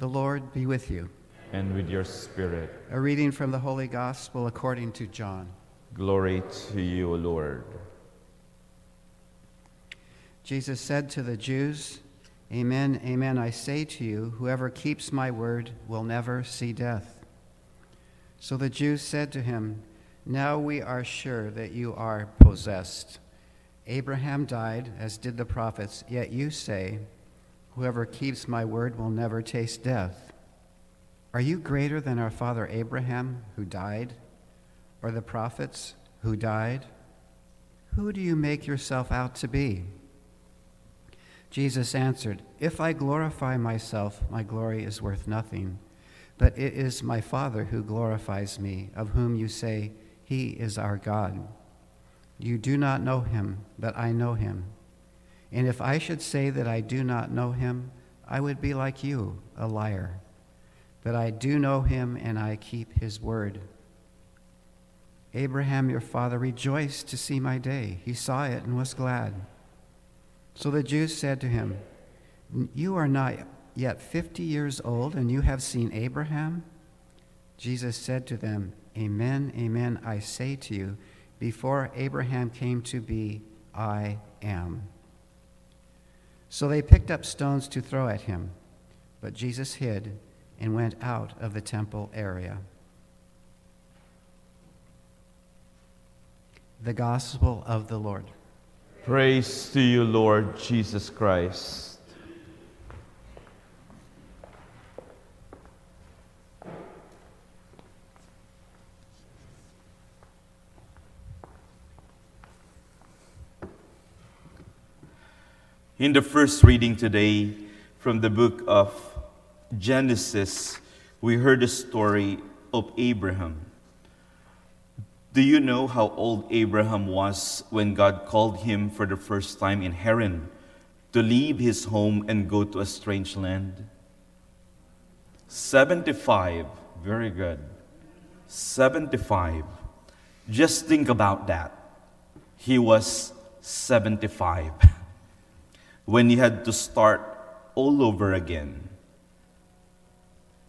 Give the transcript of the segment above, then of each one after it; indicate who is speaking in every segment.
Speaker 1: The Lord be with you.
Speaker 2: and with your spirit.
Speaker 1: A reading from the Holy Gospel according to John.
Speaker 2: Glory to you, Lord.
Speaker 1: Jesus said to the Jews, Amen, amen, I say to you, whoever keeps my word will never see death. So the Jews said to him, Now we are sure that you are possessed. Abraham died, as did the prophets, yet you say, Whoever keeps my word will never taste death. Are you greater than our father Abraham, who died, or the prophets who died? Who do you make yourself out to be? Jesus answered, If I glorify myself, my glory is worth nothing. But it is my Father who glorifies me, of whom you say, He is our God. You do not know him, but I know him. And if I should say that I do not know him, I would be like you, a liar. But I do know him, and I keep his word. Abraham, your father, rejoiced to see my day. He saw it and was glad. So the Jews said to him, You are not yet fifty years old, and you have seen Abraham? Jesus said to them, Amen, amen, I say to you, before Abraham came to be, I am. So they picked up stones to throw at him, but Jesus hid and went out of the temple area. The Gospel of the Lord.
Speaker 2: Praise to you, Lord Jesus Christ. In the first reading today from the book of Genesis, we heard the story of Abraham. Do you know how old Abraham was when God called him for the first time in Haran to leave his home and go to a strange land? 75. Very good. 75. Just think about that. He was 75 when he had to start all over again,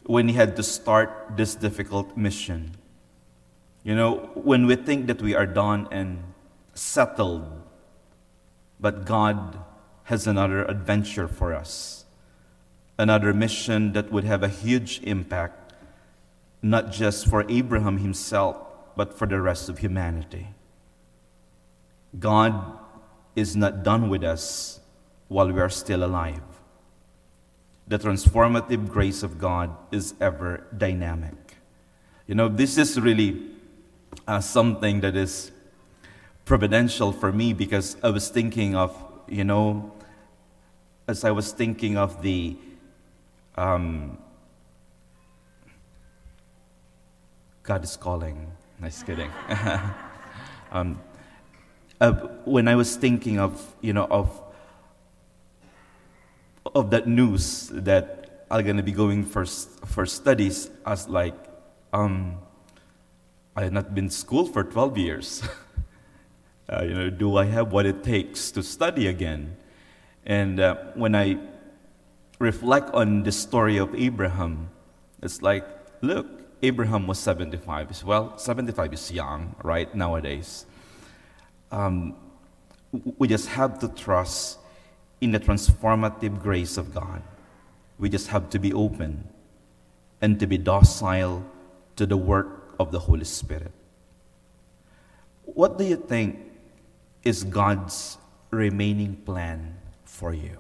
Speaker 2: when he had to start this difficult mission. You know, when we think that we are done and settled, but God has another adventure for us, another mission that would have a huge impact, not just for Abraham himself, but for the rest of humanity. God is not done with us while we are still alive. The transformative grace of God is ever dynamic. You know, this is really uh, something that is providential for me because I was thinking of, you know, as I was thinking of the um, God is calling. Nice kidding. um, uh, when I was thinking of, you know, of of that news that I'm gonna be going for for studies, as like, um, I had not been to school for 12 years. uh, you know, do I have what it takes to study again? And uh, when I reflect on the story of Abraham, it's like, look, Abraham was 75. Well, 75 is young, right, nowadays. Um, we just have to trust in the transformative grace of God. We just have to be open and to be docile to the work of the Holy Spirit. What do you think is God's remaining plan for you?